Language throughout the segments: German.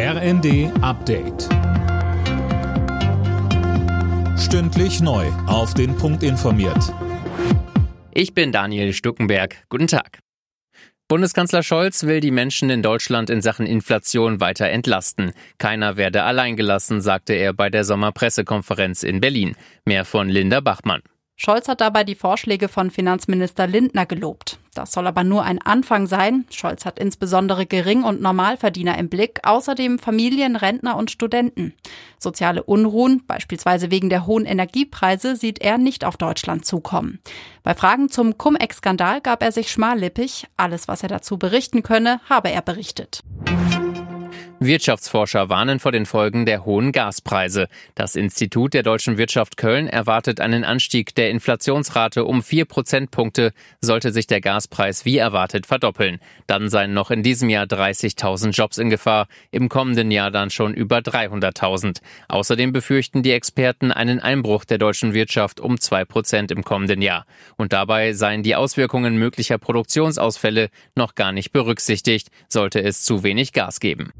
RND Update. Stündlich neu. Auf den Punkt informiert. Ich bin Daniel Stuckenberg. Guten Tag. Bundeskanzler Scholz will die Menschen in Deutschland in Sachen Inflation weiter entlasten. Keiner werde alleingelassen, sagte er bei der Sommerpressekonferenz in Berlin. Mehr von Linda Bachmann. Scholz hat dabei die Vorschläge von Finanzminister Lindner gelobt. Das soll aber nur ein Anfang sein. Scholz hat insbesondere Gering- und Normalverdiener im Blick, außerdem Familien, Rentner und Studenten. Soziale Unruhen, beispielsweise wegen der hohen Energiepreise, sieht er nicht auf Deutschland zukommen. Bei Fragen zum Cum-Ex-Skandal gab er sich schmallippig. Alles, was er dazu berichten könne, habe er berichtet. Wirtschaftsforscher warnen vor den Folgen der hohen Gaspreise. Das Institut der deutschen Wirtschaft Köln erwartet einen Anstieg der Inflationsrate um vier Prozentpunkte, sollte sich der Gaspreis wie erwartet verdoppeln. Dann seien noch in diesem Jahr 30.000 Jobs in Gefahr, im kommenden Jahr dann schon über 300.000. Außerdem befürchten die Experten einen Einbruch der deutschen Wirtschaft um zwei Prozent im kommenden Jahr. Und dabei seien die Auswirkungen möglicher Produktionsausfälle noch gar nicht berücksichtigt, sollte es zu wenig Gas geben.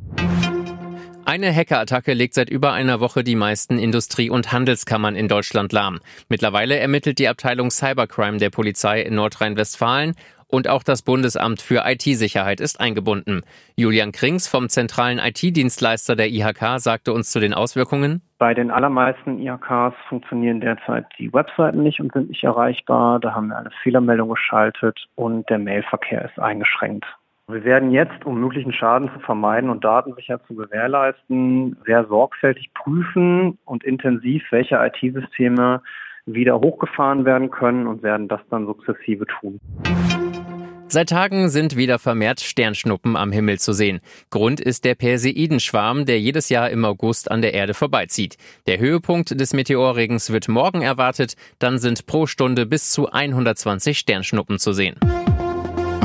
Eine Hackerattacke legt seit über einer Woche die meisten Industrie- und Handelskammern in Deutschland lahm. Mittlerweile ermittelt die Abteilung Cybercrime der Polizei in Nordrhein-Westfalen und auch das Bundesamt für IT-Sicherheit ist eingebunden. Julian Krings vom zentralen IT-Dienstleister der IHK sagte uns zu den Auswirkungen. Bei den allermeisten IHKs funktionieren derzeit die Webseiten nicht und sind nicht erreichbar. Da haben wir eine Fehlermeldung geschaltet und der Mailverkehr ist eingeschränkt. Wir werden jetzt, um möglichen Schaden zu vermeiden und datensicher zu gewährleisten, sehr sorgfältig prüfen und intensiv, welche IT-Systeme wieder hochgefahren werden können und werden das dann sukzessive tun. Seit Tagen sind wieder vermehrt Sternschnuppen am Himmel zu sehen. Grund ist der Perseidenschwarm, der jedes Jahr im August an der Erde vorbeizieht. Der Höhepunkt des Meteorregens wird morgen erwartet, dann sind pro Stunde bis zu 120 Sternschnuppen zu sehen.